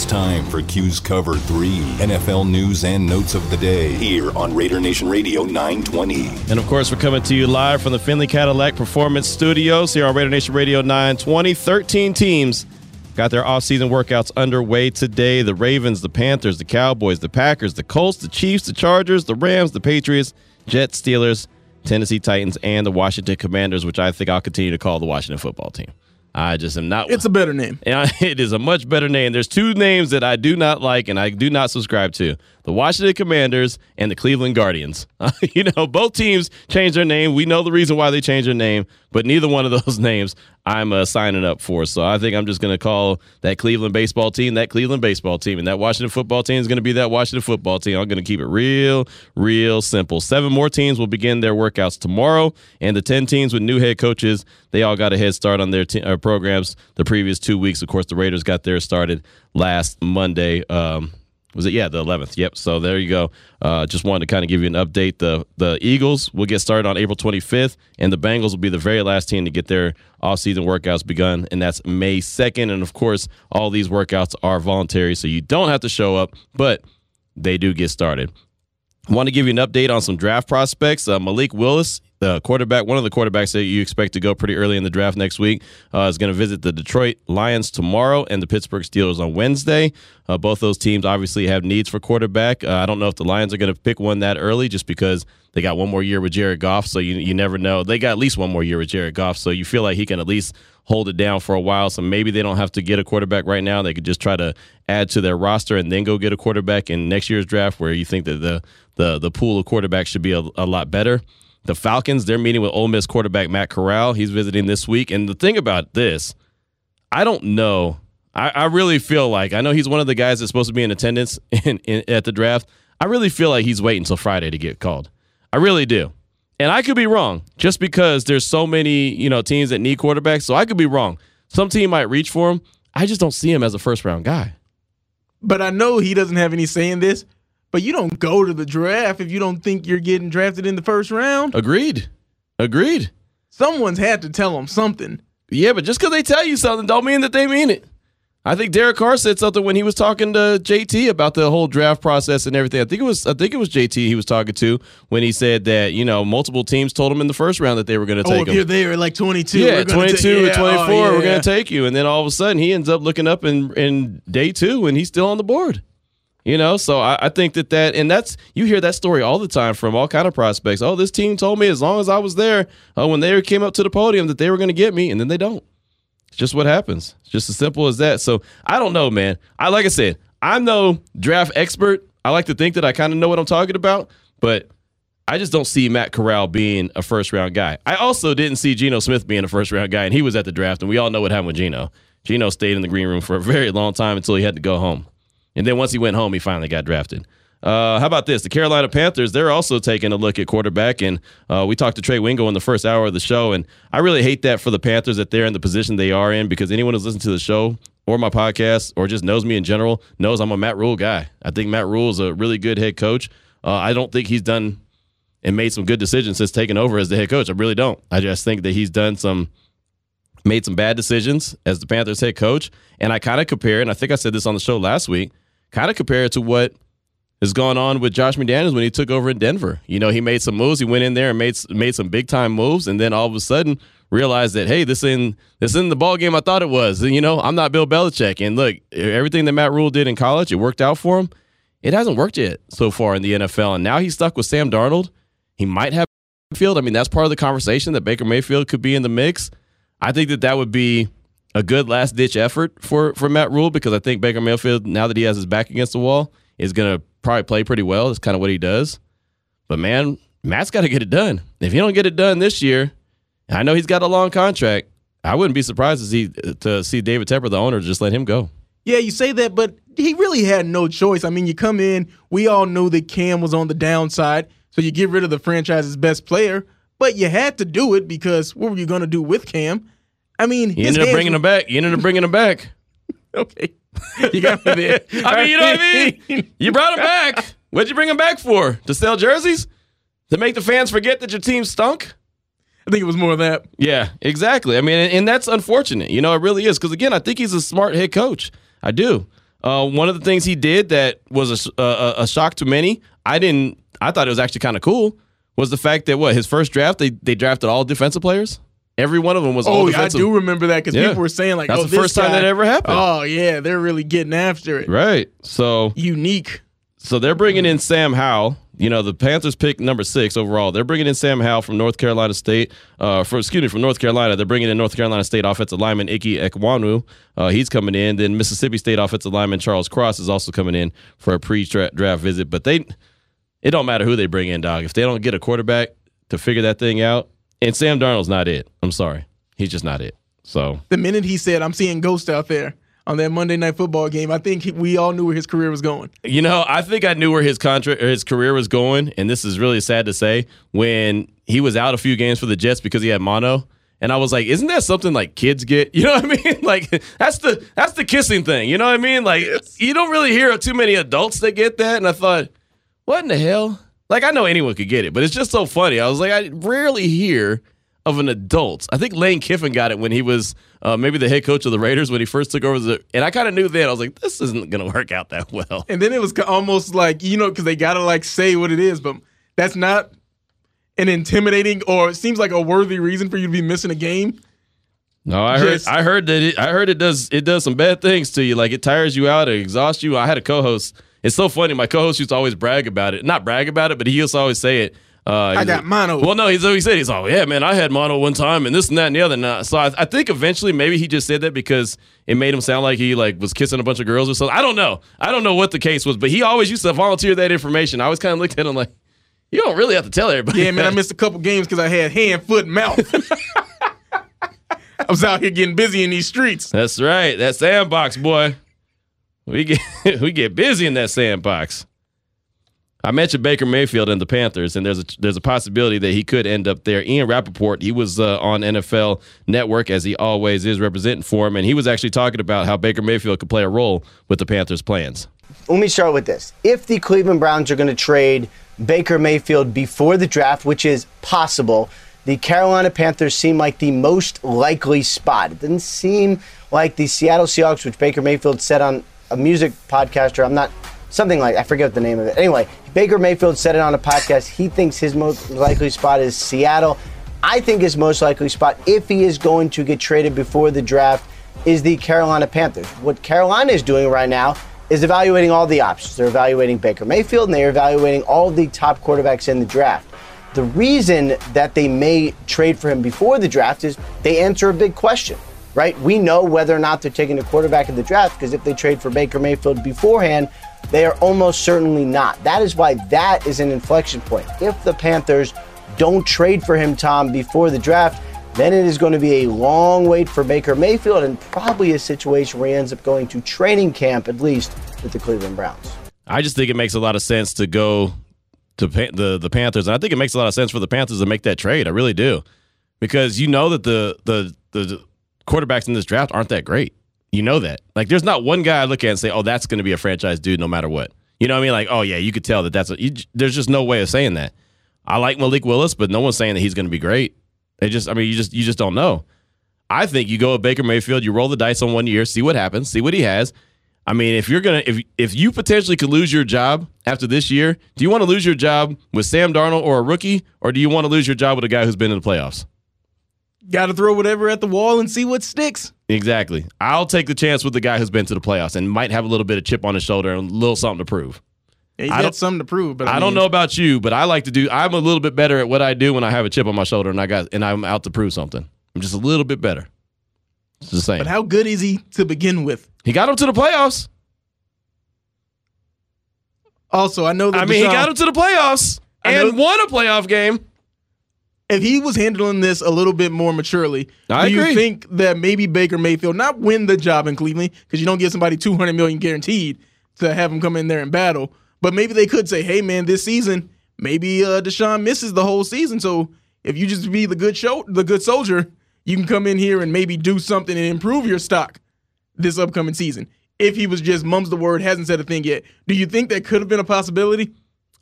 It's time for Q's Cover 3 NFL news and notes of the day here on Raider Nation Radio 920. And of course, we're coming to you live from the Finley Cadillac Performance Studios here on Raider Nation Radio 920. 13 teams got their offseason workouts underway today. The Ravens, the Panthers, the Cowboys, the Packers, the Colts, the Chiefs, the Chargers, the Rams, the Patriots, Jets, Steelers, Tennessee Titans, and the Washington Commanders, which I think I'll continue to call the Washington football team. I just am not. It's a better name. It is a much better name. There's two names that I do not like and I do not subscribe to the Washington Commanders and the Cleveland Guardians. you know, both teams changed their name. We know the reason why they changed their name, but neither one of those names I'm uh, signing up for. So I think I'm just going to call that Cleveland baseball team that Cleveland baseball team, and that Washington football team is going to be that Washington football team. I'm going to keep it real, real simple. Seven more teams will begin their workouts tomorrow, and the 10 teams with new head coaches, they all got a head start on their uh, programs the previous two weeks. Of course, the Raiders got theirs started last Monday. Um, was it? Yeah the 11th yep. So there you go. Uh, just wanted to kind of give you an update. The the eagles will get started on april 25th and the bengals will be the very last team to get their off-season workouts begun and that's may 2nd and of course all these workouts are voluntary so you don't have to show up but they do get started. Want to give you an update on some draft prospects. Uh, Malik Willis, the quarterback, one of the quarterbacks that you expect to go pretty early in the draft next week, uh, is going to visit the Detroit Lions tomorrow and the Pittsburgh Steelers on Wednesday. Uh, both those teams obviously have needs for quarterback. Uh, I don't know if the Lions are going to pick one that early just because they got one more year with Jared Goff, so you you never know. They got at least one more year with Jared Goff, so you feel like he can at least hold it down for a while. So maybe they don't have to get a quarterback right now. They could just try to add to their roster and then go get a quarterback in next year's draft, where you think that the the the pool of quarterbacks should be a, a lot better. The Falcons, they're meeting with Ole Miss quarterback Matt Corral. He's visiting this week. And the thing about this, I don't know. I, I really feel like I know he's one of the guys that's supposed to be in attendance in, in, at the draft. I really feel like he's waiting until Friday to get called. I really do. And I could be wrong just because there's so many, you know, teams that need quarterbacks. So I could be wrong. Some team might reach for him. I just don't see him as a first round guy. But I know he doesn't have any say in this. But you don't go to the draft if you don't think you're getting drafted in the first round. Agreed. Agreed. Someone's had to tell him something. Yeah, but just because they tell you something don't mean that they mean it. I think Derek Carr said something when he was talking to JT about the whole draft process and everything. I think it was I think it was JT he was talking to when he said that you know multiple teams told him in the first round that they were going to oh, take oh, if him. you're there like 22, yeah, 22 ta- or oh, yeah, 24, oh, yeah. we're going to take you, and then all of a sudden he ends up looking up in in day two and he's still on the board. You know, so I, I think that that and that's you hear that story all the time from all kind of prospects. Oh, this team told me as long as I was there uh, when they came up to the podium that they were going to get me, and then they don't. It's just what happens. It's just as simple as that. So I don't know, man. I like I said, I'm no draft expert. I like to think that I kind of know what I'm talking about, but I just don't see Matt Corral being a first round guy. I also didn't see Geno Smith being a first round guy, and he was at the draft, and we all know what happened with Geno. Geno stayed in the green room for a very long time until he had to go home. And then once he went home, he finally got drafted. Uh, how about this? The Carolina Panthers, they're also taking a look at quarterback. And uh, we talked to Trey Wingo in the first hour of the show. And I really hate that for the Panthers that they're in the position they are in because anyone who's listened to the show or my podcast or just knows me in general knows I'm a Matt Rhule guy. I think Matt Rhule is a really good head coach. Uh, I don't think he's done and made some good decisions since taking over as the head coach. I really don't. I just think that he's done some made some bad decisions as the Panthers head coach. And I kind of compare, and I think I said this on the show last week, kind of compare it to what has gone on with Josh McDaniels when he took over in Denver. You know, he made some moves. He went in there and made made some big time moves, and then all of a sudden realized that hey, this in this in the ball game I thought it was. You know, I'm not Bill Belichick. And look, everything that Matt Rhule did in college, it worked out for him. It hasn't worked yet so far in the NFL, and now he's stuck with Sam Darnold. He might have Mayfield. I mean, that's part of the conversation that Baker Mayfield could be in the mix. I think that that would be a good last ditch effort for for Matt Rhule because I think Baker Mayfield, now that he has his back against the wall, is going to probably play pretty well. That's kind of what he does. But man, Matt's got to get it done. If he don't get it done this year, I know he's got a long contract. I wouldn't be surprised to see to see David Tepper, the owner, just let him go. Yeah, you say that, but he really had no choice. I mean, you come in, we all knew that Cam was on the downside, so you get rid of the franchise's best player, but you had to do it because what were you going to do with Cam? I mean, you ended up bringing were... him back. You ended up bringing him back. okay. You got me there. I mean, you know what I mean? You brought him back. What'd you bring him back for? To sell jerseys? To make the fans forget that your team stunk? I think it was more of that. Yeah, exactly. I mean, and that's unfortunate. You know, it really is. Because, again, I think he's a smart head coach. I do. Uh, one of the things he did that was a, a, a shock to many, I didn't. I thought it was actually kind of cool. Was the fact that what his first draft they they drafted all defensive players. Every one of them was Oh, I do remember that because Yeah. people were saying like, That's "Oh, the this first time that ever happened. Oh yeah, they're really getting after it. Right. So Unique. so they're bringing in Sam Howell. You know, the Panthers pick number six overall. They're bringing in Sam Howell from North Carolina State. Uh, from excuse me, from North Carolina. They're bringing in North Carolina State offensive lineman Ike Ekwonu. Uh, he's coming in. Then Mississippi State offensive lineman Charles Cross is also coming in for a pre-draft visit. But they, it don't matter who they bring in, dog. If they don't get a quarterback to figure that thing out, and Sam Darnold's not it. I'm sorry, he's just not it. So The minute he said, "I'm seeing ghosts out there" on that Monday night football game, I think he, we all knew where his career was going. You know, I think I knew where his contract his career was going, and this is really sad to say. When he was out a few games for the Jets because he had mono, and I was like, "Isn't that something like kids get?" You know what I mean? Like that's the that's the kissing thing. You know what I mean? Like you don't really hear of too many adults that get that, and I thought, "What in the hell?" Like I know anyone could get it, but it's just so funny. I was like, I rarely hear of an adult. I think Lane Kiffin got it when he was uh, maybe the head coach of the Raiders when he first took over the. And I kind of knew then. I was like, this isn't going to work out that well. And then it was almost like you know because they gotta like say what it is, but that's not an intimidating or it seems like a worthy reason for you to be missing a game. No, I heard. Just- I heard that. It, I heard it does. It does some bad things to you. Like it tires you out. It exhausts you. I had a co-host. It's so funny. My co-host used to always brag about it. Not brag about it, but he used to always say it. Uh, I got like- mono. Well, no, he's always said he's oh yeah, man, I had mono one time and this and that and the other. Now, so I, I think eventually maybe he just said that because it made him sound like he like was kissing a bunch of girls or something. I don't know. I don't know what the case was, but he always used to volunteer that information. I always kind of looked at him like, you don't really have to tell everybody. Yeah, man, I missed a couple games because I had hand, foot, and mouth. I was out here getting busy in these streets. That's right. That sandbox, boy. We get we get busy in that sandbox. I mentioned Baker Mayfield and the Panthers, and there's a there's a possibility that he could end up there. Ian Rapoport, he was uh, on NFL Network as he always is representing for him, and he was actually talking about how Baker Mayfield could play a role with the Panthers' plans. let me start with this. If the Cleveland Browns are going to trade Baker Mayfield before the draft, which is possible, the Carolina Panthers seem like the most likely spot. It didn't seem like the Seattle Seahawks, which Baker Mayfield said on a music podcaster. I'm not, something like, I forget the name of it. Anyway, Baker Mayfield said it on a podcast. He thinks his most likely spot is Seattle. I think his most likely spot, if he is going to get traded before the draft, is the Carolina Panthers. What Carolina is doing right now is evaluating all the options. They're evaluating Baker Mayfield and they're evaluating all the top quarterbacks in the draft. The reason that they may trade for him before the draft is they answer a big question, right? We know whether or not they're taking a quarterback in the draft because if they trade for Baker Mayfield beforehand, they are almost certainly not. That is why that is an inflection point. If the Panthers don't trade for him, Tom, before the draft, then it is going to be a long wait for Baker Mayfield and probably a situation where he ends up going to training camp, at least with the Cleveland Browns. I just think it makes a lot of sense to go to the the Panthers, and I think it makes a lot of sense for the Panthers to make that trade. I really do, because you know that the the the quarterbacks in this draft aren't that great. You know that. Like, there's not one guy I look at and say, "Oh, that's going to be a franchise dude, no matter what." You know what I mean? Like, oh yeah, you could tell that that's a. You, there's just no way of saying that. I like Malik Willis, but no one's saying that he's going to be great. They just, I mean, you just you just don't know. I think you go with Baker Mayfield, you roll the dice on one year, see what happens, see what he has. I mean, if you're gonna if if you potentially could lose your job after this year, do you want to lose your job with Sam Darnold or a rookie, or do you want to lose your job with a guy who's been in the playoffs? Got to throw whatever at the wall and see what sticks. Exactly. I'll take the chance with the guy who's been to the playoffs and might have a little bit of chip on his shoulder and a little something to prove. Yeah, he's I got don't- something to prove, but I, I don't know about you, but I like to do. I'm a little bit better at what I do when I have a chip on my shoulder and I got and I'm out to prove something. I'm just a little bit better. Just saying. But how good is he to begin with? he got him to the playoffs. Also, I know that I mean, he got him to the playoffs and won a playoff game. If he was handling this a little bit more maturely, I do agree. you think that maybe Baker Mayfield not win the job in Cleveland because you don't get somebody 200 million guaranteed to have him come in there and battle, but maybe they could say, "Hey man, this season maybe uh, Deshaun misses the whole season, so if you just be the good show, the good soldier, you can come in here and maybe do something and improve your stock this upcoming season." If he was just mums the word, hasn't said a thing yet, do you think that could have been a possibility?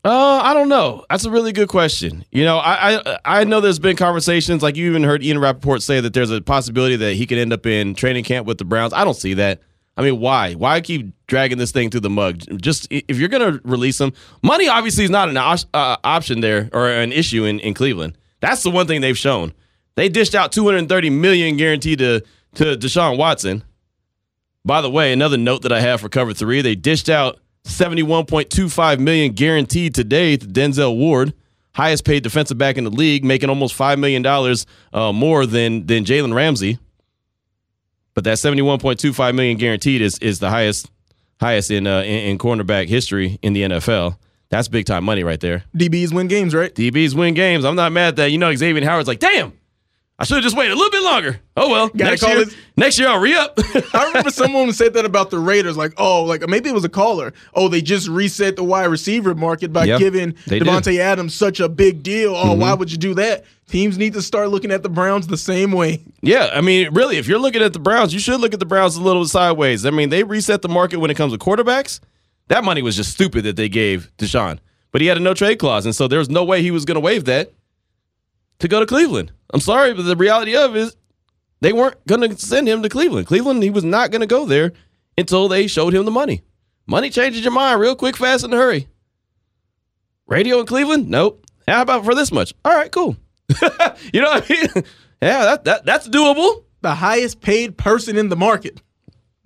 Uh, I don't know. That's a really good question. You know, I, I I know there's been conversations like you even heard Ian Rapoport say that there's a possibility that he could end up in training camp with the Browns. I don't see that. I mean, why? Why keep dragging this thing through the mug? Just if you're to release him, money obviously is not an uh, option there or an issue in, in Cleveland. That's the one thing they've shown. They dished out 230 million guaranteed to to Deshaun Watson. By the way, another note that I have for cover three, they dished out 71.25 million guaranteed today to Denzel Ward, highest paid defensive back in the league, making almost five million dollars uh, more than than Jalen Ramsey. But that 71.25 million guaranteed is is the highest highest in, uh, in, in cornerback history in the NFL. That's big time money right there. DBs win games, right? DBs win games. I'm not mad at that. You know, Xavier Howard's like, damn, I should have just waited a little bit longer. Oh well, Gotta next year, next year I'll re up. I remember someone said that about the Raiders, like, oh, like maybe it was a caller. Oh, they just reset the wide receiver market by Yep, giving. Davante Adams such a big deal. Oh, why mm-hmm. would you do that? Teams need to start looking at the Browns the same way. yeah, I mean, really, if you're looking at the Browns, you should look at the Browns a little sideways. I mean, they reset the market when it comes to quarterbacks. That money was just stupid that they gave Deshaun, but he had a no trade clause, and so there was no way he was going to waive that to go to Cleveland. I'm sorry, but the reality of it is they weren't going to send him to Cleveland. Cleveland, he was not going to go there until they showed him the money. Money changes your mind real quick, fast, in a hurry. Radio in Cleveland? Nope. How about for this much? All right, cool. you know what I mean? Yeah, that, that that's doable. The highest paid person in the market.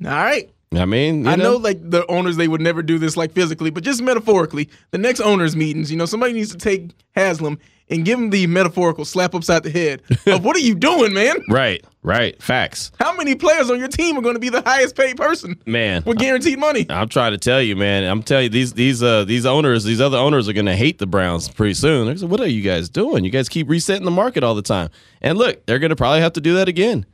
All right. I mean, you I know like the owners they would never do this like physically, but just metaphorically, the next owners meetings, you know, somebody needs to take Haslam and give him the metaphorical slap upside the head of what are you doing, man? Right, right. Facts. How many players on your team are going to be the highest paid person Man. with guaranteed money? I'm trying to tell you, man. I'm telling you, these these uh these owners, these other owners are gonna hate the Browns pretty soon. They're gonna what are you guys doing? You guys keep resetting the market all the time. And look, they're gonna probably have to do that again.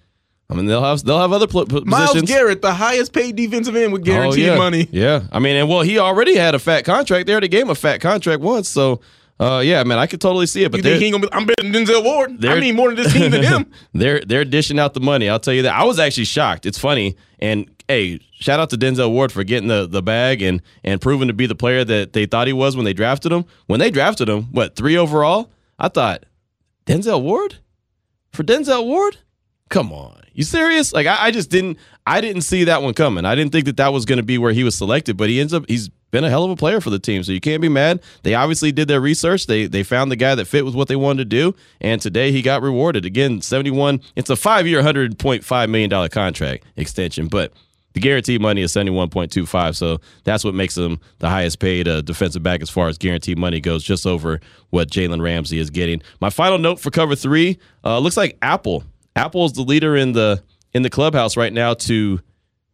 I mean, they'll have they'll have other pl- p- Miles positions. Garrett, the highest paid defensive end with Oh, guaranteed yeah. money. Yeah, I mean, and well, he already had a fat contract. They already gave him a fat contract once, so uh, yeah, man, I could totally see it. But You they're think he gonna be? I'm betting Denzel Ward. I mean, more than this team than him. they're they're dishing out the money. I'll tell you that. I was actually shocked. It's funny, and hey, shout out to Denzel Ward for getting the the bag and and proving to be the player that they thought he was when they drafted him. When they drafted him, what three overall? I thought Denzel Ward for Denzel Ward. Come on, you serious? Like I, I just didn't. I didn't see that one coming. I didn't think that that was going to be where he was selected. But he ends up. He's been a hell of a player for the team, so you can't be mad. They obviously did their research. They they found the guy that fit with what they wanted to do, and today he got rewarded again. Seventy one. It's a five year, hundred point five million dollar contract extension, but. The guaranteed money is seventy one point two five, so that's what makes him the highest paid uh, defensive back as far as guaranteed money goes, just over what Jalen Ramsey is getting. My final note for cover three uh, looks like Apple. Apple is the leader in the in the clubhouse right now to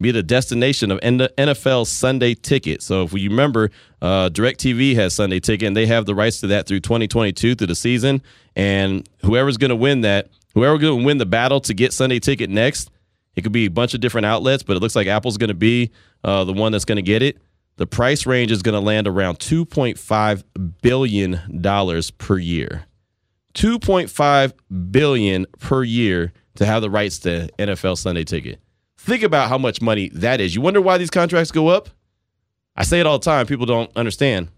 be the destination of NFL Sunday Ticket. So if you remember, uh, DirecTV has Sunday Ticket, and they have the rights to that through 2022 through the season. And whoever's going to win that, whoever's going to win the battle to get Sunday Ticket next, it could be a bunch of different outlets, but it looks like Apple's going to be uh, the one that's going to get it. The price range is going to land around 2.5 billion dollars per year. 2.5 billion per year to have the rights to NFL Sunday Ticket. Think about how much money that is. You wonder why these contracts go up? I say it all the time. People don't understand.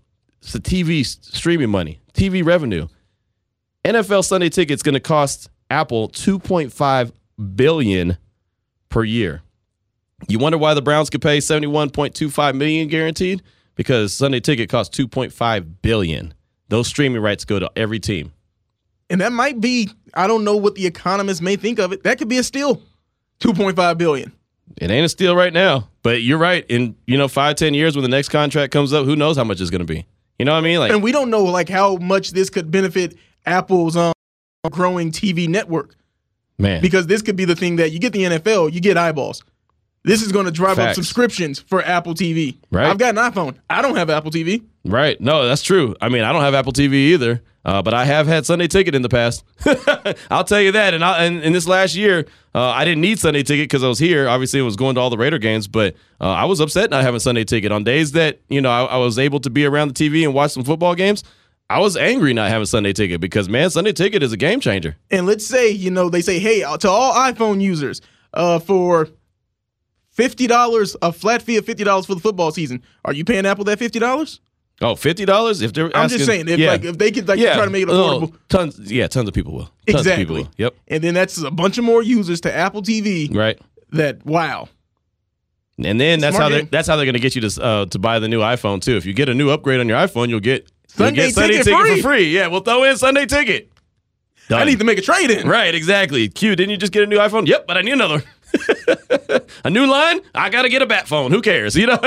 It's the TV streaming money, TV revenue. NFL Sunday Ticket's going to cost Apple 2.5 billion per year. You wonder why the Browns could pay 71.25 million guaranteed? Because Sunday Ticket costs 2.5 billion. Those streaming rights go to every team. And that might be, I don't know what the economists may think of it. That could be a steal. 2.5 billion. It ain't a steal right now, but you're right. In you know five ten years when the next contract comes up, who knows how much it's going to be? You know what I mean? Like And we don't know like how much this could benefit Apple's um, growing TV network man, because this could be the thing that you get the NFL, you get eyeballs. This is going to drive up subscriptions for Apple TV. Right. I've got an iPhone. I don't have Apple TV. right? No, that's true. I mean, I don't have Apple TV either, uh, but I have had Sunday Ticket in the past. I'll tell you that. And, I, and in this last year, uh, I didn't need Sunday Ticket because I was here. Obviously, I was going to all the Raider games, but uh, I was upset not having Sunday Ticket on days that you know I, I was able to be around the TV and watch some football games. I was angry not having Sunday Ticket because man, Sunday Ticket is a game changer. And let's say, you know, they say, hey, to all iPhone users, uh, for $50, a flat fee of $50 for the football season, are you paying Apple that $50? Oh, fifty dollars? If they're I'm just saying, if yeah. like if they could like yeah, try to make it affordable. tons, yeah, tons of people will. Tons exactly. of people will. Yep. And then that's a bunch of more users to Apple TV Right. that wow. And then that's Smart how they that's how they're going to get you to uh, to buy the new iPhone too. If you get a new upgrade on your iPhone, you'll get you'll Sunday get Sunday ticket ticket free. for free. Yeah, we'll throw in Sunday ticket. I need to make a trade in. Right, exactly. Q, didn't you just get a new iPhone? Yep, but I need another. a new line? I gotta get a bat phone. Who cares? You know,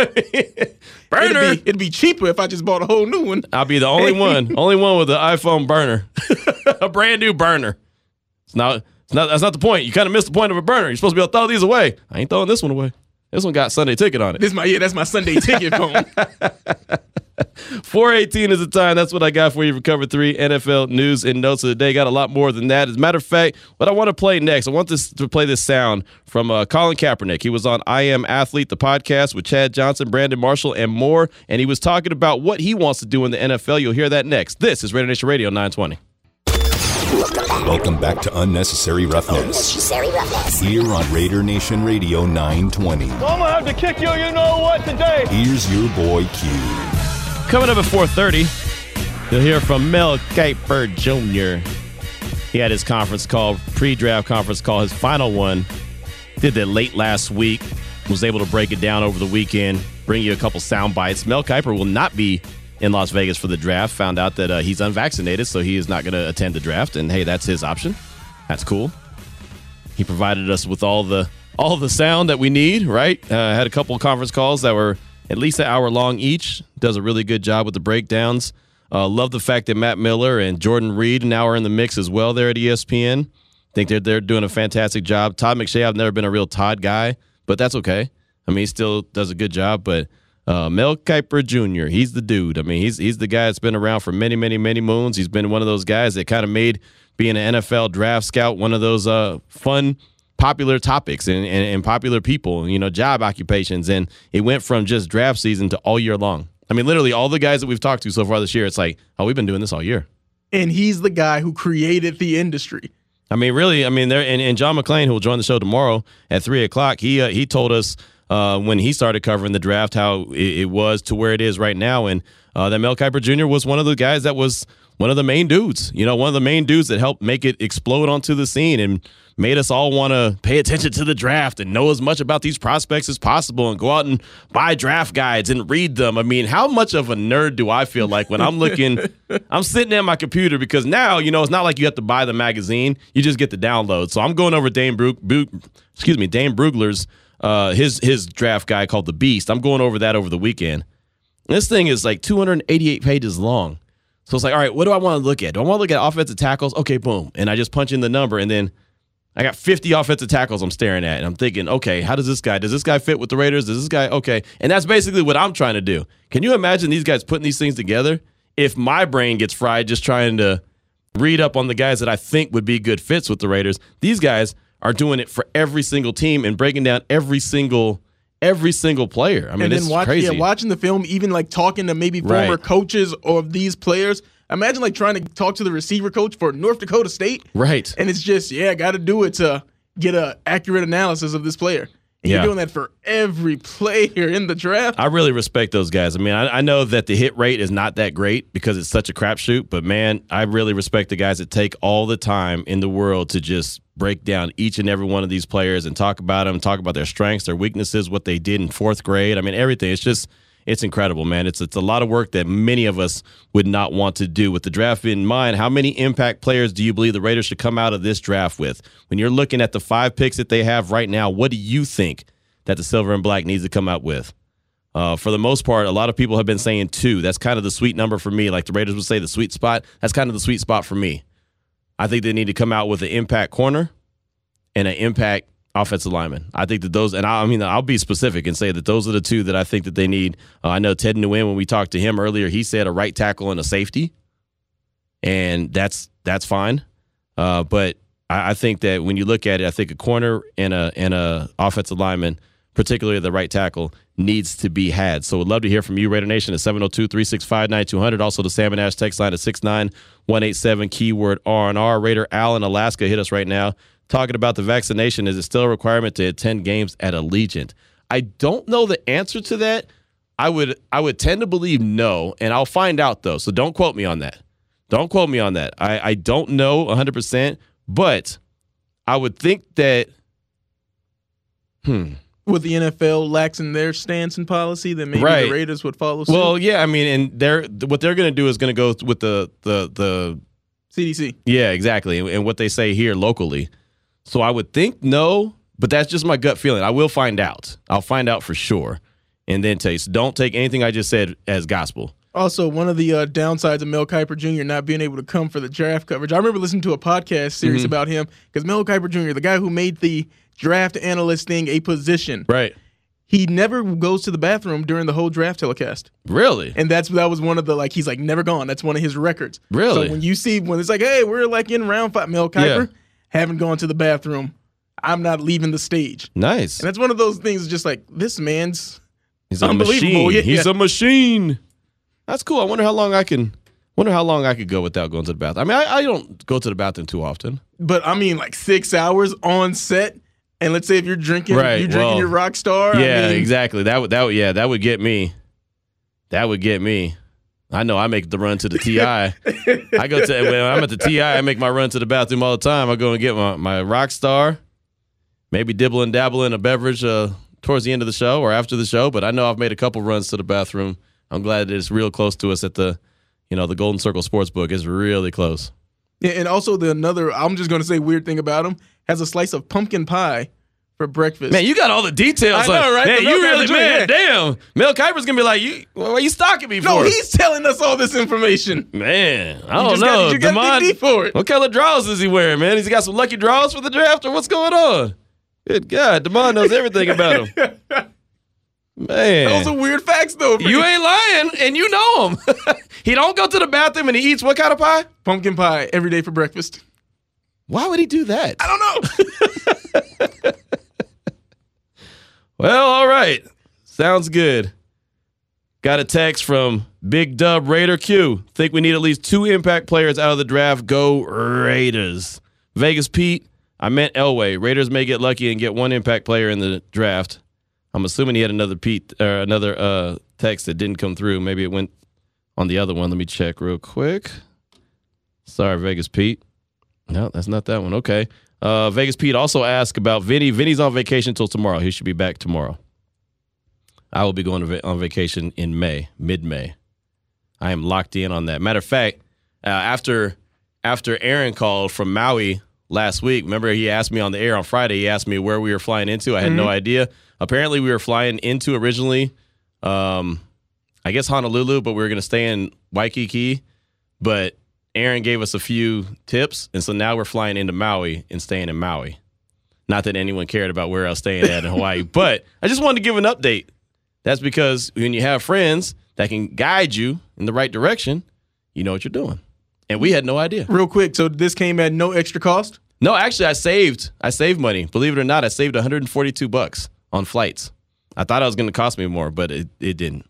burner. It'd be, it'd be cheaper if I just bought a whole new one. I'll be the only one, only one with the iPhone burner, a brand new burner. It's not, it's not. That's not the point. You kind of missed the point of a burner. You're supposed to be able to throw these away. I ain't throwing this one away. This one got Sunday ticket on it. This my yeah, that's my Sunday ticket phone. 418 is the time. That's what I got for you for cover three NFL news and notes of the day. Got a lot more than that. As a matter of fact, what I want to play next, I want this to play this sound from uh, Colin Kaepernick. He was on I Am Athlete, the podcast with Chad Johnson, Brandon Marshall, and more. And he was talking about what he wants to do in the NFL. You'll hear that next. This is Raider Nation Radio 920. Welcome back to Unnecessary Roughness Unnecessary roughness. here on Raider Nation Radio 920. I'm gonna have to kick you, you know what, today. Here's your boy Q. Coming up at 4:30, you'll hear from Mel Kiper Jr. He had his conference call, pre-draft conference call, his final one. Did that late last week. Was able to break it down over the weekend. Bring you a couple sound bites. Mel Kiper will not be in Las Vegas for the draft. Found out that uh, he's unvaccinated, so he is not going to attend the draft. And hey, that's his option. That's cool. He provided us with all the all the sound that we need. Right? Uh, had a couple conference calls that were at least an hour long each. Does a really good job with the breakdowns. Uh, love the fact that Matt Miller and Jordan Reid now are in the mix as well there at ESPN. Think they're they're doing a fantastic job. Todd McShay, I've never been a real Todd guy, but that's okay. I mean, he still does a good job. But uh, Mel Kiper Jr., he's the dude. I mean, he's he's the guy that's been around for many, many, many moons. He's been one of those guys that kind of made being an NFL draft scout one of those uh, fun popular topics and, and, and popular people, you know, job occupations. And it went from just draft season to all year long. I mean, literally all the guys that we've talked to so far this year, it's like, oh, we've been doing this all year. and he's the guy who created the industry. I mean, really, I mean, there and, and John McClain, who will join the show tomorrow at three o'clock, he uh, he told us uh, when he started covering the draft how it, it was to where it is right now, and uh, that Mel Kiper Jr. was one of the guys that was one of the main dudes, you know, one of the main dudes that helped make it explode onto the scene and made us all want to pay attention to the draft and know as much about these prospects as possible and go out and buy draft guides and read them. I mean, how much of a nerd do I feel like when I'm looking, I'm sitting at my computer because now, you know, it's not like you have to buy the magazine, you just get the download. So I'm going over Dane Brug, Brug excuse me, Dane Brugler's uh, his his draft guide called The Beast. I'm going over that over the weekend. This thing is like 288 pages long. So it's like, all right, what do I want to look at? Do I want to look at offensive tackles? Okay, boom. And I just punch in the number and then I got 50 offensive tackles I'm staring at. And I'm thinking, okay, how does this guy, does this guy fit with the Raiders? Does this guy, okay. And that's basically what I'm trying to do. Can you imagine these guys putting these things together? If my brain gets fried just trying to read up on the guys that I think would be good fits with the Raiders, these guys are doing it for every single team and breaking down every single every single player. I mean, and it's watch, crazy. yeah, watching the film, even like talking to maybe former Right. coaches of these players. Imagine like trying to talk to the receiver coach for North Dakota State, right. and it's just yeah, got to do it to get a accurate analysis of this player. And Yeah. you're doing that for every player in the draft. I really respect those guys. I mean, I, I know that the hit rate is not that great because it's such a crapshoot, but man, I really respect the guys that take all the time in the world to just break down each and every one of these players and talk about them, talk about their strengths, their weaknesses, what they did in fourth grade. I mean, everything. It's just, it's incredible, man. It's it's a lot of work that many of us would not want to do. With the draft in mind, how many impact players do you believe the Raiders should come out of this draft with? When you're looking at the five picks that they have right now, what do you think that the silver and black needs to come out with? Uh, for the most part, a lot of people have been saying two. That's kind of the sweet number for me. Like the Raiders would say, the sweet spot. That's kind of the sweet spot for me. I think they need to come out with an impact corner and an impact offensive lineman. I think that those, and I, I mean, I'll be specific and say that those are the two that I think that they need. Uh, I know Ted Nguyen, when we talked to him earlier, he said a right tackle and a safety, and that's that's fine. Uh, but I, I think that when you look at it, I think a corner and a and a offensive lineman, particularly the right tackle, needs to be had. So, we'd love to hear from you, Raider Nation, at 702-365-9200. Also, the Salmon Ash text line at 69187, keyword R&R. Raider Al in Alaska hit us right now talking about the vaccination. Is it still a requirement to attend games at Allegiant? I don't know the answer to that. I would I would tend to believe no, and I'll find out though. So don't quote me on that. Don't quote me on that. I, I don't know 100%, but I would think that, hmm, With the NFL laxing their stance and policy, then maybe Right. the Raiders would follow suit. Well, yeah, I mean, and they're what they're going to do is going to go with the the the CDC. yeah, exactly, and, and what they say here locally. So I would think no, but that's just my gut feeling. I will find out. I'll find out for sure, and then you. So don't take anything I just said as gospel. Also, one of the uh, downsides of Mel Kiper Jr. not being able to come for the draft coverage. I remember listening to a podcast series Mm-hmm. about him because Mel Kiper Jr., the guy who made the draft analyst thing a position, Right. he never goes to the bathroom during the whole draft telecast. Really? And that's that was one of the like he's like never gone. That's one of his records. Really? So when you see when it's like, hey, we're like in round five, Mel Kiper Yeah. haven't gone to the bathroom. I'm not leaving the stage. nice. And that's one of those things. Just like this man's He's a Unbelievable, machine. yeah. He's a machine. That's cool. I wonder how long I can. Wonder how long I could go without going to the bathroom. I mean, I, I don't go to the bathroom too often. but I mean like six hours on set. And let's say if you're drinking, Right, you're drinking well, your rock star. I Yeah, mean, exactly. That would that would yeah that would get me. That would get me. I know I make the run to the TI. I go to when I'm at the TI. I make my run to the bathroom all the time. I go and get my my rock star. Maybe dibble and dabble in a beverage uh, towards the end of the show or after the show. But I know I've made a couple runs to the bathroom. I'm glad it's real close to us at the, you know, the Golden Circle Sportsbook is really close. Yeah, and also the another. I'm just going to say weird thing about him has a slice of pumpkin pie for breakfast. Man, you got all the details. I know, on- right? Man, you really, man, Jr., damn. Mel Kiper's gonna be like, you, what are you stalking me no, for? he's telling us all this information. Man, I You don't know. Got, you got dig for it. what color draws is he wearing, man? He's got some lucky draws for the draft, or what's going on? Good God, Demond knows everything about him. Man, Those are weird facts, though. you ain't lying, and you know him. he don't go to the bathroom and he eats what kind of pie? pumpkin pie every day for breakfast. Why would he do that? I don't know. Well, all right. Sounds good. Got a text from Big Dub Raider Q. Think we need at least two impact players out of the draft. Go Raiders. Vegas Pete, I meant Elway. Raiders may get lucky and get one impact player in the draft. I'm assuming he had another Pete or another uh, text that didn't come through. Maybe it went on the other one. Let me check real quick. Sorry, Vegas Pete. No, that's not that one. Okay. Uh, Vegas Pete also asked about Vinny. Vinny's on vacation until tomorrow. He should be back tomorrow. I will be going va- on vacation in May, mid May. I am locked in on that. Matter of fact, uh, after after Aaron called from Maui last week, remember he asked me on the air on Friday. He asked me where we were flying into. I had no idea. Apparently, we were flying into originally, um, I guess Honolulu, but we were going to stay in Waikiki. But Aaron gave us a few tips, and so now we're flying into Maui and staying in Maui. Not that anyone cared about where I was staying at in Hawaii, but I just wanted to give an update. That's because when you have friends that can guide you in the right direction, you know what you're doing. And we had no idea. Real quick, so this came at no extra cost. No, actually, I saved. I saved money. Believe it or not, I saved 142 bucks on flights. I thought it was going to cost me more, but it, it didn't.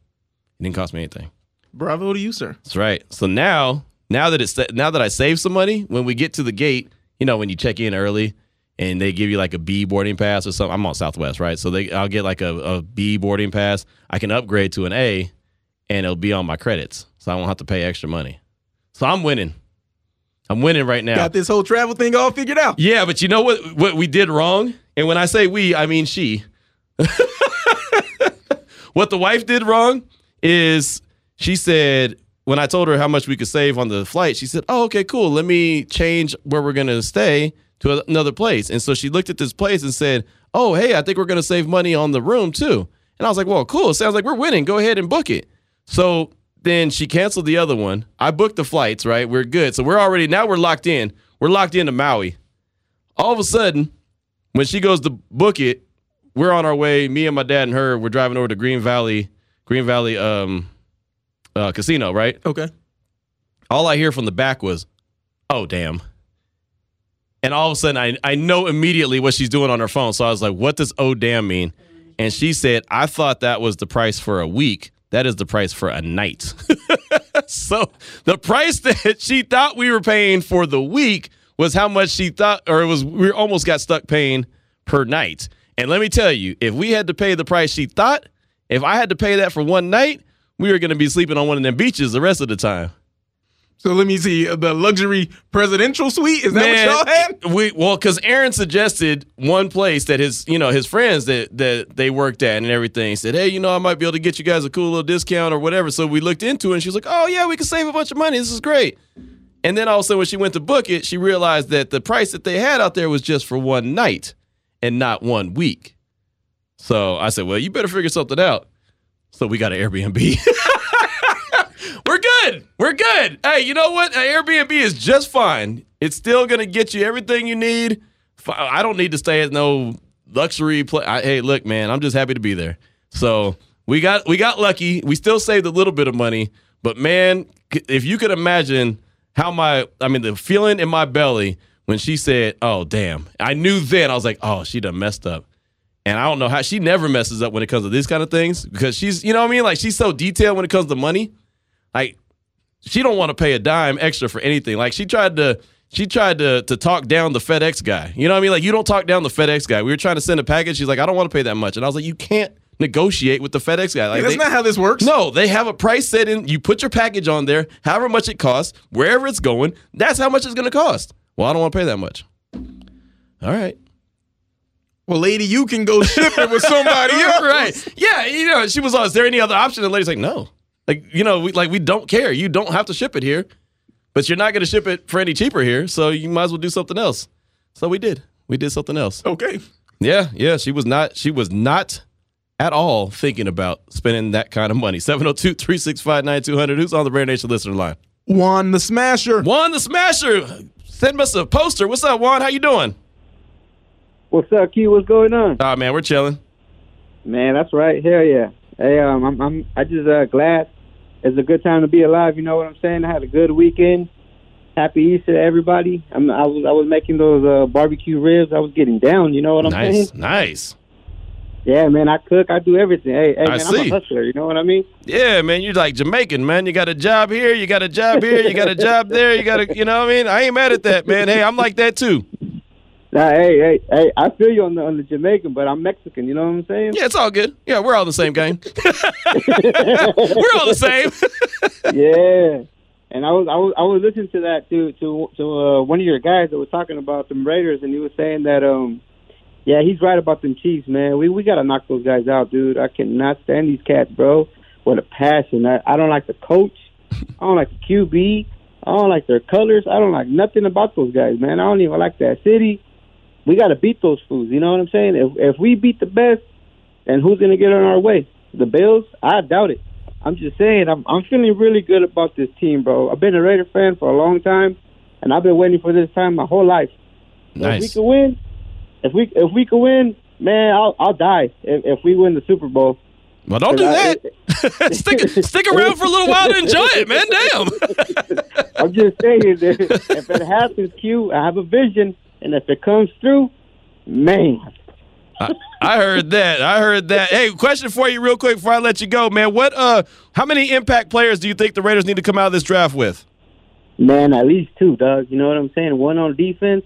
It didn't cost me anything. Bravo to you, sir. That's right. So now, now that it's now that I saved some money, when we get to the gate, you know, when you check in early and they give you like a B boarding pass or something. I'm on Southwest, right? So they I'll get like a, a B boarding pass. I can upgrade to an A, and it'll be on my credits, so I won't have to pay extra money. So I'm winning. I'm winning right now. Got this whole travel thing all figured out. Yeah, but you know what what we did wrong? And when I say we, I mean she. what the wife did wrong is she said when I told her how much we could save on the flight, she said, "Oh, okay, cool. Let me change where we're going to stay to another place." And so she looked at this place and said, "Oh, hey, I think we're going to save money on the room too." And I was like, "Well, cool. Sounds like we're winning. Go ahead and book it." So then she canceled the other one. I booked the flights, right? We're good. So we're already now we're locked in. We're locked into Maui. All of a sudden, when she goes to book it, we're on our way. Me and my dad and her, we're driving over to Green Valley, Green Valley um, uh, Casino, right? Okay. All I hear from the back was, "Oh damn!" And all of a sudden, I I know immediately what she's doing on her phone. So I was like, "What does oh damn mean?" And she said, "I thought that was the price for a week. That is the price for a night." so the price that she thought we were paying for the week was how much she thought, or it was we almost got stuck paying per night. And let me tell you, if we had to pay the price she thought, if I had to pay that for one night, we were going to be sleeping on one of them beaches the rest of the time. So let me see the luxury presidential suite. Is that Man, what y'all had? we well because Aaron suggested one place that his you know his friends that that they worked at and everything said, hey, you know, I might be able to get you guys a cool little discount or whatever. So we looked into it and she was like, oh yeah, we can save a bunch of money. This is great. And then all of a sudden, when she went to book it, she realized that the price that they had out there was just for one night and not one week. So I said, well, you better figure something out. So we got an Airbnb. We're good. We're good. Hey, you know what? An Airbnb is just fine. It's still gonna get you everything you need. I don't need to stay at no luxury place. Hey, look, man, I'm just happy to be there. So we got we got lucky. We still saved a little bit of money, but man, if you could imagine how my I mean the feeling in my belly when she said, "Oh, damn," I knew then. I was like, "Oh, she done messed up." And I don't know how she never messes up when it comes to these kind of things because she's, you know what I mean? Like she's so detailed when it comes to money. Like she don't want to pay a dime extra for anything. Like she tried to she tried to to talk down the FedEx guy. You know what I mean? Like you don't talk down the FedEx guy. We were trying to send a package. She's like, I don't want to pay that much. And I was like, you can't negotiate with the FedEx guy. Like That's they- not how this works. no, they have a price set in. You put your package on there, however much it costs, wherever it's going, that's how much it's going to cost. Well, I don't want to pay that much. All right. Well, lady, you can go ship it with somebody else. right. Yeah, you know, she was, like, is there any other option? And the lady's like, no. Like, you know, we, like we don't care. You don't have to ship it here, but you're not going to ship it for any cheaper here. So you might as well do something else. So we did. We did something else. Okay. Yeah, yeah. She was not, she was not at all thinking about spending that kind of money. 702 365 9200. Who's on the Rare Nation listener line? Juan the Smasher. Juan the Smasher. Send us a poster. What's up, Juan? How you doing? What's up, Q? What's going on? Oh man, we're chilling. Man, that's right. Hell yeah. Hey, um, I'm, I'm, I just uh, glad it's a good time to be alive. You know what I'm saying? I had a good weekend. Happy Easter to everybody. I'm, I was, I was making those uh, barbecue ribs. I was getting down. You know what I'm Nice, saying? nice. Nice. Yeah, man. I cook. I do everything. Hey, hey, I man. see. I'm a hustler. You know what I mean? Yeah, man, you're like Jamaican, man. You got a job here, you got a job here, you got a job there, you got a, you know what I mean? I ain't mad at that, man. Hey, I'm like that too. Nah, hey, hey, hey. I feel you on the on the Jamaican, but I'm Mexican. You know what I'm saying? Yeah, it's all good. Yeah, we're all the same game. we're all the same. yeah. And I was I was I was listening to that to to to uh, one of your guys that was talking about them Raiders, and he was saying that um yeah he's right about them Chiefs, man. We we gotta knock those guys out, dude. I cannot stand these cats, bro. What a passion. I, I don't like the coach. I don't like the QB. I don't like their colors. I don't like nothing about those guys, man. I don't even like that city. We got to beat those fools. You know what I'm saying? If if we beat the best, then who's gonna get in our way? The Bills? I doubt it. I'm just saying, I'm I'm feeling really good about this team, bro. I've been a Raider fan for a long time, and I've been waiting for this time my whole life. So If we Nice. could win, if we if we could win, man, I'll I'll die if, if we win the Super Bowl. Well, don't do that. stick stick around for a little while to enjoy it, man. Damn. I'm just saying, if it happens, Q, I have a vision, and if it comes through, man, I, I heard that. I heard that. Hey, question for you real quick before I let you go, man. What uh how many impact players do you think the Raiders need to come out of this draft with? man, at least two, Doug. You know what I'm saying? One on defense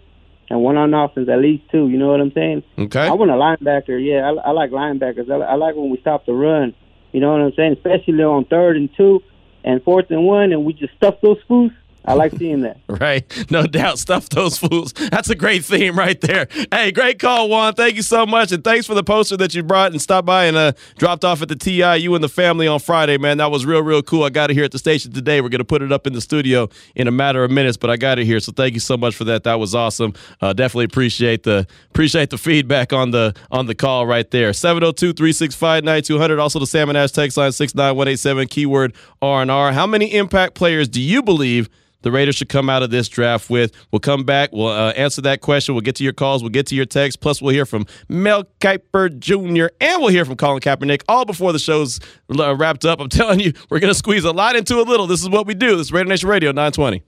and one on offense, at least two. You know what I'm saying? Okay. I want a linebacker. Yeah, I, I like linebackers. I, I like when we stop the run. You know what I'm saying? Especially on third and two and fourth and one, and we just stuff those fools. I like seeing that. Right. No doubt. Stuff those fools. That's a great theme right there. Hey, great call, Juan. Thank you so much. And thanks for the poster that you brought and stopped by and uh, dropped off at the TI, you and the family on Friday, man. That was real, real cool. I got it here at the station today. We're going to put it up in the studio in a matter of minutes, but I got it here. So thank you so much for that. That was awesome. Uh, definitely appreciate the appreciate the feedback on the on the call right there. 702-365-9200. Also the Salmon Ash text line 69187 keyword R&R. How many impact players do you believe the Raiders should come out of this draft with. We'll come back. We'll uh, answer that question. We'll get to your calls. We'll get to your texts. Plus, we'll hear from Mel Kiper Jr. and we'll hear from Colin Kaepernick all before the show's uh, wrapped up. I'm telling you, we're going to squeeze a lot into a little. This is what we do. This is Raider Nation Radio 920.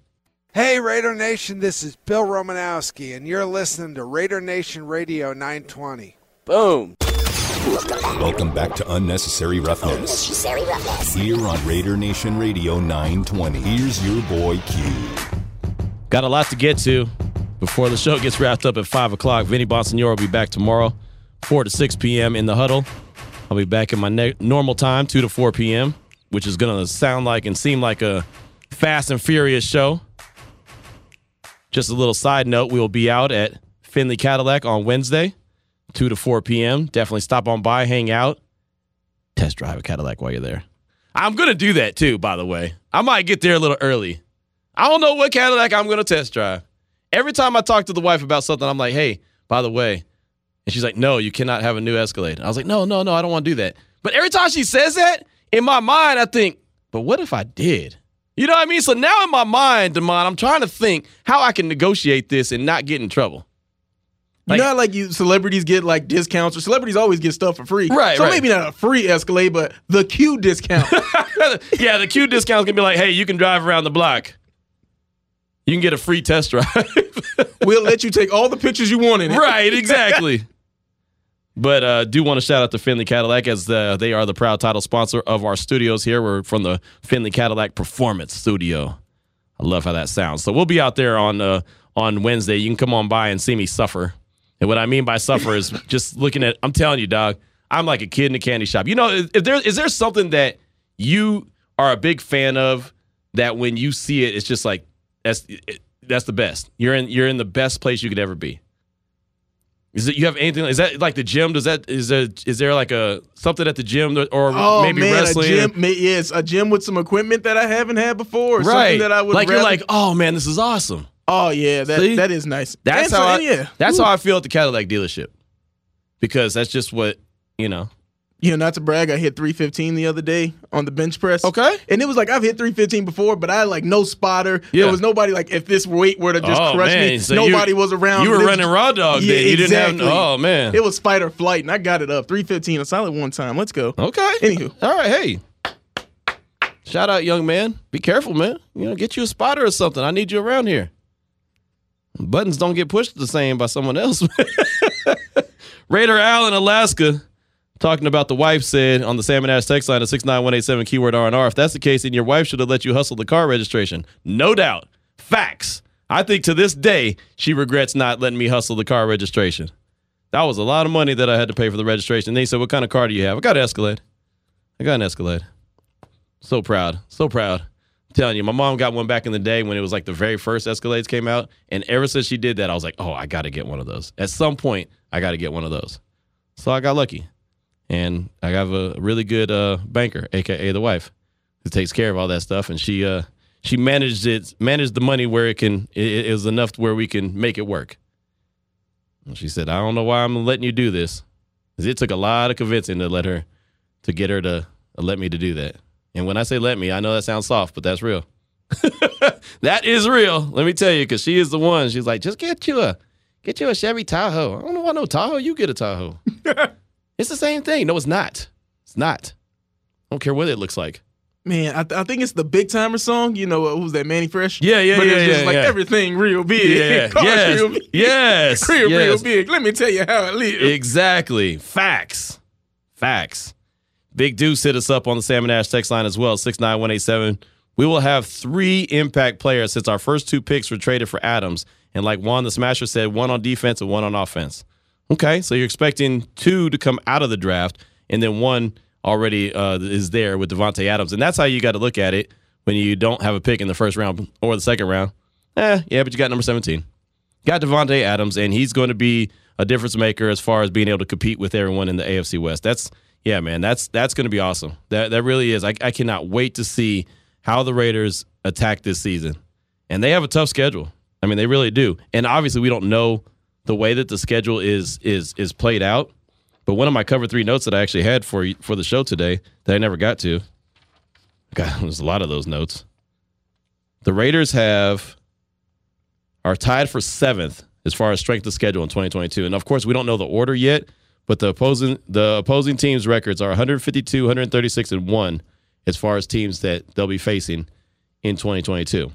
Hey, Raider Nation, this is Bill Romanowski, and you're listening to Raider Nation Radio 920. Boom. Welcome back to Unnecessary Roughness. Here on Raider Nation Radio 920. Here's your boy Q. Got a lot to get to before the show gets wrapped up at 5 o'clock. Vinny Bonsignore will be back tomorrow, 4 to 6 p.m. in the huddle. I'll be back in my ne- normal time, 2 to 4 p.m., which is going to sound like and seem like a Fast and Furious show. Just a little side note, we will be out at Finley Cadillac on Wednesday, 2 to 4 p.m. Definitely stop on by, hang out, test drive a Cadillac while you're there. I'm going to do that too, by the way. I might get there a little early. I don't know what Cadillac I'm going to test drive. Every time I talk to the wife about something, I'm like, hey, by the way, and she's like, no, you cannot have a new Escalade. I was like, no, no, no, I don't want to do that. But every time she says that, in my mind, I think, but what if I did? You know what I mean? So now in my mind, Demond, I'm trying to think how I can negotiate this and not get in trouble. Know, how, like you celebrities get like discounts, or celebrities always get stuff for free. Right, So right. maybe not a free Escalade, but the Q discount. yeah, the Q discount's gonna be like, hey, you can drive around the block. You can get a free test drive. we'll let you take all the pictures you want in it. right, exactly. But uh, do want to shout out to Finley Cadillac as the, they are the proud title sponsor of our studios here. We're from the Finley Cadillac Performance Studio. I love how that sounds. So we'll be out there on uh, on Wednesday. You can come on by and see me suffer. And what I mean by suffer is just looking at. I'm telling you, dog. I'm like a kid in a candy shop. You know, if there is there something that you are a big fan of that when you see it, it's just like that's it, that's the best. You're in you're in the best place you could ever be. Is it you have anything? Is that like the gym? Does that is there is there like a something at the gym or Oh maybe man, wrestling? a gym, yes, a gym with some equipment that I haven't had before, or right? something that I would like you're like, oh man, this is awesome. Oh yeah, that See? that is nice. That's And how I, yeah, that's Ooh. how I feel at the Cadillac dealership because that's just what you know. You know, not to brag, I hit 315 the other day on the bench press. Okay. And it was like I've hit 315 before, but I had like no spotter. Yeah. There was nobody like if this weight were to just oh crush man, me, so nobody you, was around. You were running raw dog. Yeah, then. You exactly. didn't have. Oh man. It was fight or flight, and I got it up 315, a solid one time. Let's go. okay. Anywho. all right. Hey, shout out, young man. Be careful, man. You know, get you a spotter or something. I need you around here. Buttons don't get pushed the same by someone else. Raider Al in Alaska talking about the wife said on the Salmon Ash text line of 69187 keyword R&R. If that's the case, then your wife should have let you hustle the car registration. No doubt. Facts. I think to this day, she regrets not letting me hustle the car registration. That was a lot of money that I had to pay for the registration. Then he said, What kind of car do you have? I got an Escalade. I got an Escalade. So proud. So proud. Telling you, my mom got one back in the day when it was like the very first Escalades came out. And ever since she did that, I was like, oh, I got to get one of those. At some point, I got to get one of those. So I got lucky. And I have a really good uh, banker, aka the wife, who takes care of all that stuff. And she uh, she managed it, managed the money where it can it, was enough where we can make it work. And she said, I don't know why I'm letting you do this. It took a lot of convincing to let her to get her to let me to do that. And when I say let me, I know that sounds soft, but that's real. that is real. Let me tell you, because she is the one. She's like, just get you a get you a Chevy Tahoe. I don't know why no Tahoe. You get a Tahoe. it's the same thing. No, it's not. It's not. I don't care what it looks like. Man, I, th- I think it's the Big Timer song. You know, uh, who's that, Mannie Fresh? Yeah, yeah, but yeah, it's just yeah, like yeah. everything real big. Yeah. Cars yes. real big. Yes. Real, real big. Let me tell you how it live. Exactly. Facts. Facts. Big Deuce hit us up on the Salmon Ash text line as well, 69187. We will have three impact players since our first two picks were traded for Adams. And like Juan the Smasher said, one on defense and one on offense. Okay, so you're expecting two to come out of the draft, and then one already uh, is there with Davante Adams. And that's how you got to look at it when you don't have a pick in the first round or the second round. Eh, yeah, but you got number 17 got Davante Adams, and he's going to be a difference maker as far as being able to compete with everyone in the AFC West. That's yeah, man. That's that's going to be awesome. That that really is. I, I cannot wait to see how the Raiders attack this season, and they have a tough schedule. I mean, they really do. And obviously, we don't know the way that the schedule is is is played out. But one of my cover three notes that I actually had for for the show today that I never got to. God, there's a lot of those notes. The Raiders have are tied for seventh as far as strength of schedule in 2022. And of course, we don't know the order yet, but the opposing the opposing teams' records are 152, 136, and one as far as teams that they'll be facing in 2022.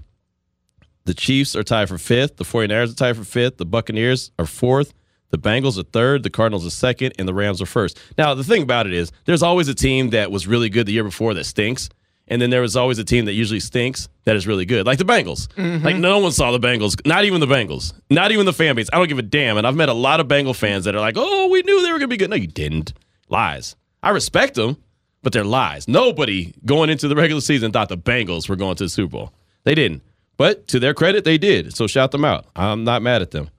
The Chiefs are tied for fifth. The 49ers are tied for fifth. The Buccaneers are fourth. The Bengals are third. The Cardinals are second. And the Rams are first. Now, the thing about it is, there's always a team that was really good the year before that stinks. And then there was always a team that usually stinks that is really good, like the Bengals. Like no one saw the Bengals, not even the Bengals, not even the fan base. I don't give a damn. And I've met a lot of Bengal fans that are like, "Oh, we knew they were going to be good." No, you didn't. Lies. I respect them, but they're lies. Nobody going into the regular season thought the Bengals were going to the Super Bowl. They didn't. But to their credit, they did. So shout them out. I'm not mad at them.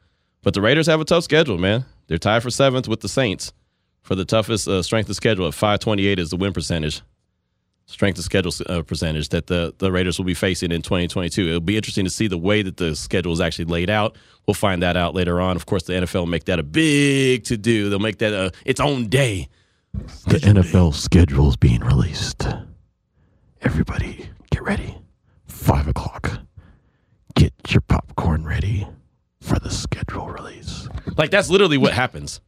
But the Raiders have a tough schedule, man. They're tied for seventh with the Saints for the toughest uh, strength of schedule at 528 is the win percentage. Strength of schedule uh, percentage that the, the Raiders will be facing in 2022. It'll be interesting to see the way that the schedule is actually laid out. We'll find that out later on. Of course, the NFL will make that a big to do. They'll make that a, its own day. The NFL schedule is being released. Everybody, get ready. Five o'clock. Get your popcorn ready for the schedule release. Like that's literally what happens.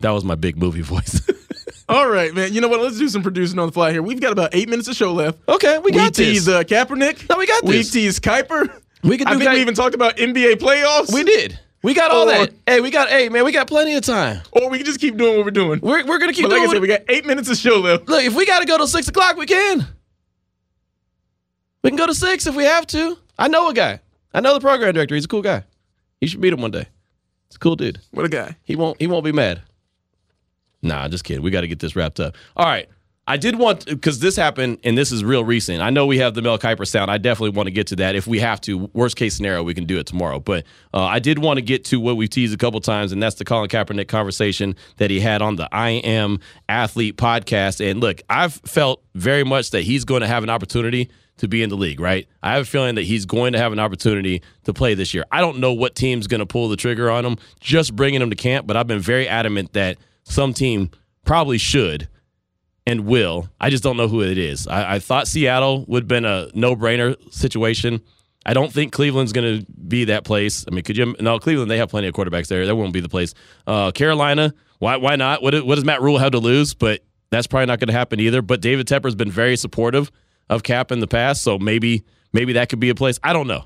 That was my big movie voice. All right, man. You know what? Let's do some producing on the fly here. We've got about eight minutes of show left. okay, we got we this. teased uh, Kaepernick. No, we got this. We tease Kiper. We I do think Ki- we even talked about NBA playoffs. we did. We got all Or- that. Hey, we got. Hey, man, we got plenty of time. Or we can just keep doing what we're doing. We're, we're gonna keep but like doing. I said, we got eight minutes of show left. Look, if we got to go to six o'clock, we can. We can go to six if we have to. I know a guy. I know the program director. He's a cool guy. You should meet him one day. He's a cool dude. What a guy. He won't. He won't be mad. Nah, just kidding. We got to get this wrapped up. All right. I did want because this happened and this is real recent. I know we have the Mel Kiper sound. I definitely want to get to that if we have to. Worst case scenario, we can do it tomorrow. But uh, I did want to get to what we've teased a couple times, and that's the Colin Kaepernick conversation that he had on the I Am Athlete podcast. And look, I've felt very much that he's going to have an opportunity to be in the league, right? I have a feeling that he's going to have an opportunity to play this year. I don't know what team's going to pull the trigger on him, just bringing him to camp, but I've been very adamant that some team probably should and will. I just don't know who it is. I, I thought Seattle would have been a no brainer situation. I don't think Cleveland's going to be that place. I mean, could you? No, Cleveland, they have plenty of quarterbacks there. That won't be the place. Uh, Carolina, why, why not? What, what does Matt Rhule have to lose? But that's probably not going to happen either. But David Tepper's been very supportive of Cap in the past, so maybe maybe that could be a place. I don't know.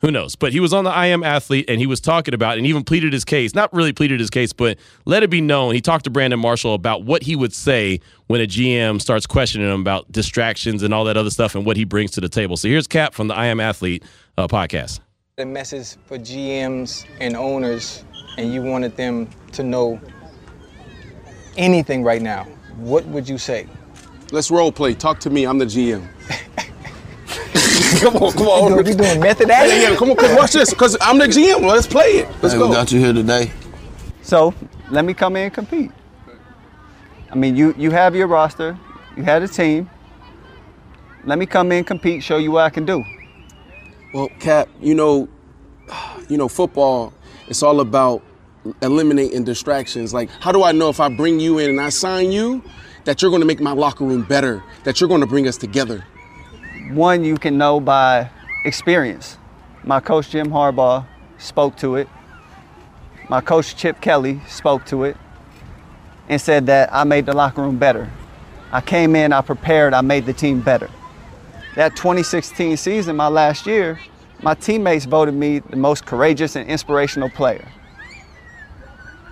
Who knows? But he was on the I Am Athlete and he was talking about and even pleaded his case. Not really pleaded his case, but let it be known. He talked to Brandon Marshall about what he would say when a GM starts questioning him about distractions and all that other stuff and what he brings to the table. So here's Cap from the I Am Athlete uh, podcast. The message for GMs and owners, and you wanted them to know anything right now, what would you say? Let's role play. Talk to me. I'm the GM. come on, come on. You doing method Yeah, acting? yeah, come on, cause watch this. Cause I'm the GM. Let's play it. Let's Hey, go. we got you here today. So let me come in and compete. I mean, you you have your roster, you had a team. Let me come in, compete, show you what I can do. Well, Cap, you know, you know, football. It's all about eliminating distractions. Like, how do I know if I bring you in and I sign you, that you're going to make my locker room better? That you're going to bring us together? One you can know by experience. My coach Jim Harbaugh spoke to it. My coach Chip Kelly spoke to it and said that I made the locker room better. I came in, I prepared, I made the team better. That 2016 season, my last year, my teammates voted me the most courageous and inspirational player.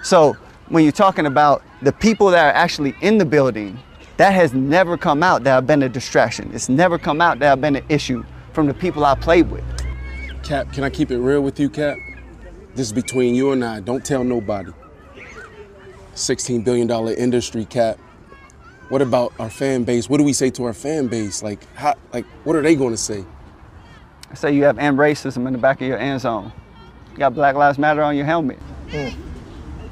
So when you're talking about the people that are actually in the building, that has never come out that I've been a distraction. It's never come out that I've been an issue from the people I played with. Cap, can I keep it real with you, Cap? This is between you and I. Don't tell nobody. $16 billion industry, Cap. What about our fan base? What do we say to our fan base? Like, how, like, what are they going to say? I say you have end racism in the back of your end zone. You got Black Lives Matter on your helmet. Hmm.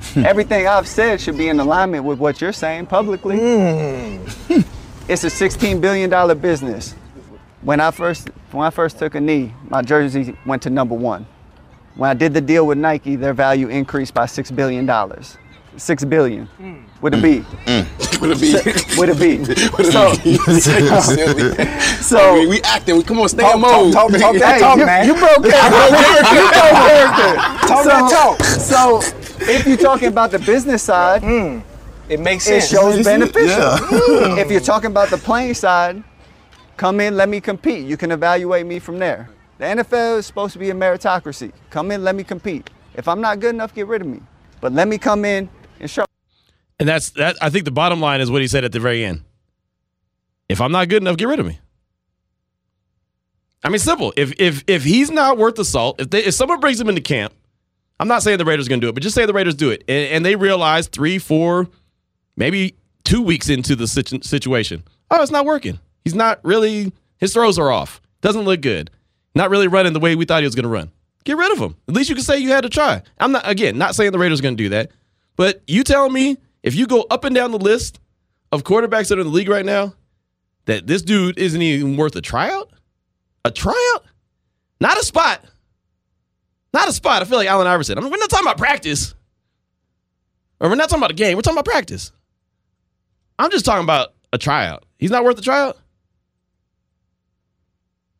Everything I've said should be in alignment with what you're saying publicly. Hmm. it's a $16 billion business. When I first when I first took a knee, my jersey went to number one. When I did the deal with Nike, their value increased by six billion dollars. Six billion hmm. with a B. Hmm. With a B. With a B. With a So- B. Silly. So- we, we acting. We come on, stay Talk- in mode. talk- talk that Hey, talk, you- man. You broke character. You broke character. Talk so, that talk. So, if you're talking about the business side, mm. It makes it shows beneficial. Yeah. Mm. if you're talking about the playing side, come in, let me compete. You can evaluate me from there. The NFL is supposed to be a meritocracy. Come in, let me compete. If I'm not good enough, get rid of me. But let me come in and show. And that's that. I think the bottom line is what he said at the very end. If I'm not good enough, get rid of me. I mean, simple. If if if he's not worth the salt, if they, if someone brings him into camp, I'm not saying the Raiders are going to do it, but just say the Raiders do it, and, and they realize three, four, maybe two weeks into the situation, oh, it's not working. He's not really. His throws are off. Doesn't look good. Not really running the way we thought he was going to run. Get rid of him. At least you can say you had to try. I'm not again not saying the Raiders are going to do that, but you tell me if you go up and down the list of quarterbacks that are in the league right now, that this dude isn't even worth a tryout? A tryout? Not a spot. Not a spot. I feel like Allen Iverson. I mean, we're not talking about practice. Or we're not talking about a game. We're talking about practice. I'm just talking about a tryout. He's not worth a tryout?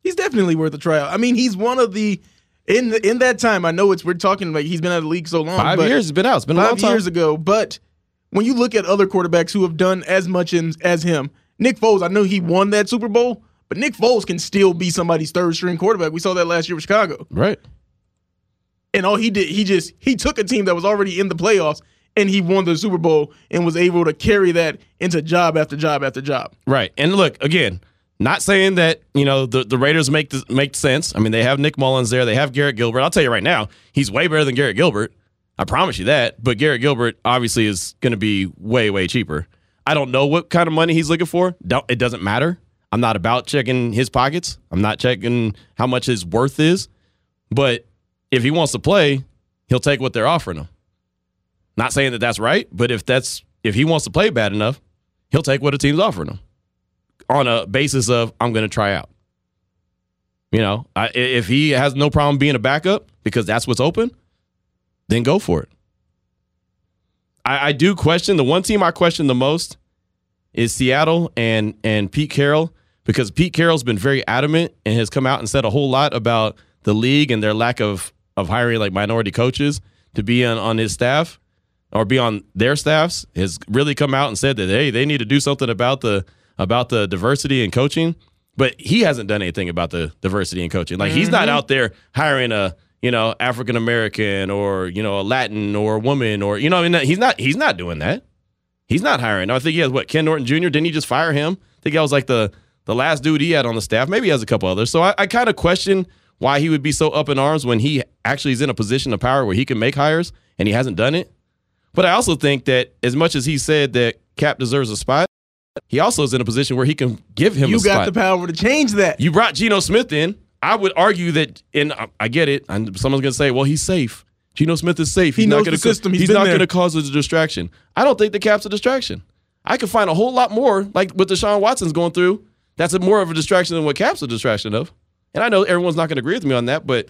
He's definitely worth a tryout. I mean, he's one of the in the, in that time. I know it's we're talking like he's been out of the league so long. Five years has been out. It's been a long five years ago. But when you look at other quarterbacks who have done as much in, as him, Nick Foles. I know he won that Super Bowl, but Nick Foles can still be somebody's third string quarterback. We saw that last year with Chicago. Right. And all he did, he just he took a team that was already in the playoffs and he won the Super Bowl and was able to carry that into job after job after job. Right. And look, again, not saying that, you know, the, the Raiders make the, make sense. I mean, they have Nick Mullens there. They have Garrett Gilbert. I'll tell you right now, he's way better than Garrett Gilbert. I promise you that. But Garrett Gilbert obviously is going to be way, way cheaper. I don't know what kind of money he's looking for. Don't, it doesn't matter. I'm not about checking his pockets. I'm not checking how much his worth is. But if he wants to play, he'll take what they're offering him. Not saying that that's right, but if that's if he wants to play bad enough, he'll take what a team's offering him on a basis of I'm going to try out. You know, I, if he has no problem being a backup because that's what's open, then go for it. I, I do question the one team I question the most is Seattle and and Pete Carroll because Pete Carroll's been very adamant and has come out and said a whole lot about the league and their lack of of hiring like minority coaches to be on, on his staff or be on their staffs has really come out and said that hey they need to do something about the about the diversity in coaching. But he hasn't done anything about the diversity in coaching. Like he's not Mhm. out there hiring a you know African American or you know a Latin or a woman or you know I mean he's not he's not doing that. He's not hiring. I think he has what Ken Norton Jr. didn't he just fire him? I think that was like the the last dude he had on the staff. Maybe he has a couple others. So I, I kind of question why he would be so up in arms when he actually is in a position of power where he can make hires and he hasn't done it but I also think that as much as he said that Cap deserves a spot, he also is in a position where he can give him you got spot. the power to change that. you brought Geno Smith in. I would argue that, and I- get it. And someone's going to say, "Well, he's safe. Geno Smith is safe. He He's knows not to. system. He's He's not there." going to cause a distraction." I don't think the Cap's a distraction. I could find a whole lot more, like what Deshaun Watson's going through. That's a more of a distraction than what Cap's a distraction of. And I know everyone's not going to agree with me on that, but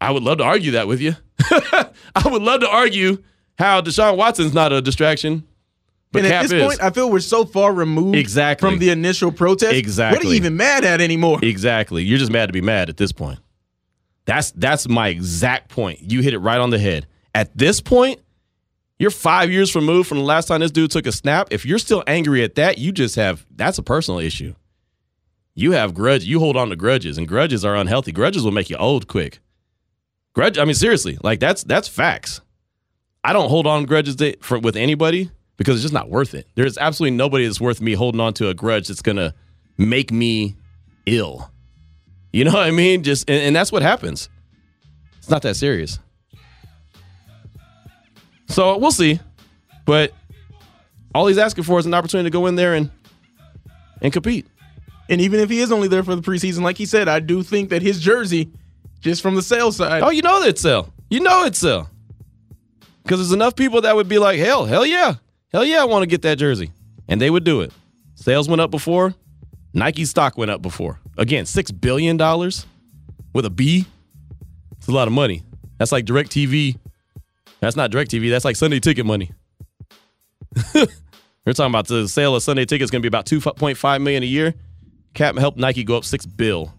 I would love to argue that with you. I would love to argue how Deshaun Watson's not a distraction, but and Cap at this is. point, I feel we're so far removed Exactly. from the initial protest. Exactly. What are you even mad at anymore? Exactly. You're just mad to be mad at this point. That's that's my exact point. You hit it right on the head. At this point, you're five years removed from the last time this dude took a snap. If you're still angry at that, you just have that's a personal issue. You have grudge. You hold on to grudges, and grudges are unhealthy. Grudges will make you old quick. Grudge. I mean, seriously, like that's that's facts. I don't hold on to grudges that, for, with anybody because it's just not worth it. There's absolutely nobody that's worth me holding on to a grudge that's gonna make me ill. You know what I mean? Just and, and that's what happens. It's not that serious. So we'll see. But all he's asking for is an opportunity to go in there and and compete. And even if he is only there for the preseason, like he said, I do think that his jersey, just from the sales side, Oh, you know that sell. You know it sell. Because there's enough people that would be like, hell, hell yeah. Hell yeah, I want to get that jersey. And they would do it. Sales went up before. Nike stock went up before. Again, $6 billion with a B. It's a lot of money. That's like DirecTV. That's not DirecTV. That's like Sunday ticket money. We're talking about the sale of Sunday tickets going to be about 2.5 million a year. Cap helped Nike go up 6 bill.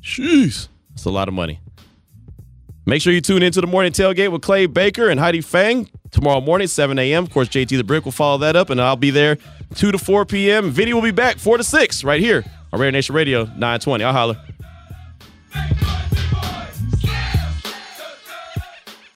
Jeez. That's a lot of money. Make sure you tune into the morning tailgate with Clay Baker and Heidi Fang tomorrow morning, 7 a.m. Of course, JT the Brick will follow that up, and I'll be there 2 to 4 p.m. Vinny will be back 4 to 6 right here on Raider Nation Radio 920. I'll holler.